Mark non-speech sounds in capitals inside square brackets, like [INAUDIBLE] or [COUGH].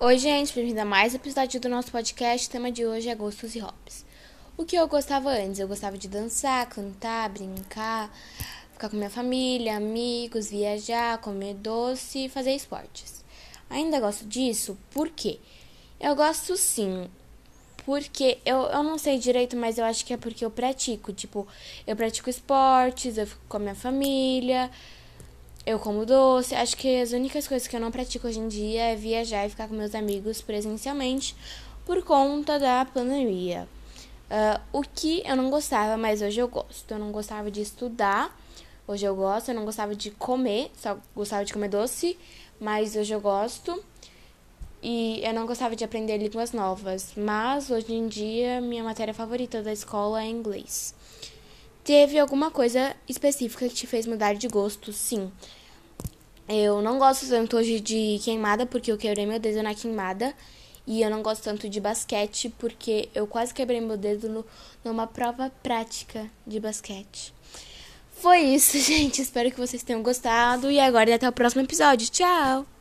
Oi, gente, bem-vindo a mais um episódio do nosso podcast. O tema de hoje é gostos e hobbies. O que eu gostava antes? Eu gostava de dançar, cantar, brincar, ficar com minha família, amigos, viajar, comer doce e fazer esportes. Ainda gosto disso? Por quê? Eu gosto sim, porque eu, eu não sei direito, mas eu acho que é porque eu pratico. Tipo, eu pratico esportes, eu fico com a minha família, eu como doce. Acho que as únicas coisas que eu não pratico hoje em dia é viajar e ficar com meus amigos presencialmente por conta da pandemia. Uh, o que eu não gostava, mas hoje eu gosto. Eu não gostava de estudar, hoje eu gosto. Eu não gostava de comer, só gostava de comer doce, mas hoje eu gosto. E eu não gostava de aprender línguas novas, mas hoje em dia minha matéria favorita da escola é inglês. Teve alguma coisa específica que te fez mudar de gosto? Sim. Eu não gosto tanto hoje de queimada, porque eu quebrei meu dedo na queimada. E eu não gosto tanto de basquete, porque eu quase quebrei meu dedo no, numa prova prática de basquete. Foi isso, [LAUGHS] gente. Espero que vocês tenham gostado. E agora até o próximo episódio. Tchau!